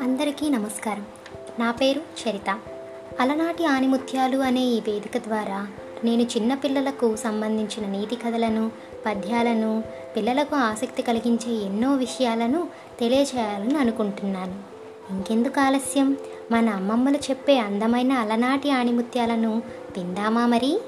అందరికీ నమస్కారం. నా పేరు చరిత. అలనాటి ఆనిముత్యాలు అనే ఈ వేదిక ద్వారా నేను చిన్నపిల్లలకు సంబంధించిన నీతి కథలను పద్యాలను పిల్లలకు ఆసక్తి కలిగించే ఎన్నో విషయాలను తెలియచేయాలని అనుకుంటున్నాను. ఇంకెందుకు ఆలస్యం? మన అమ్మమ్మలు చెప్పే అందమైన అలనాటి ఆణిముత్యాలను విందామా మరి?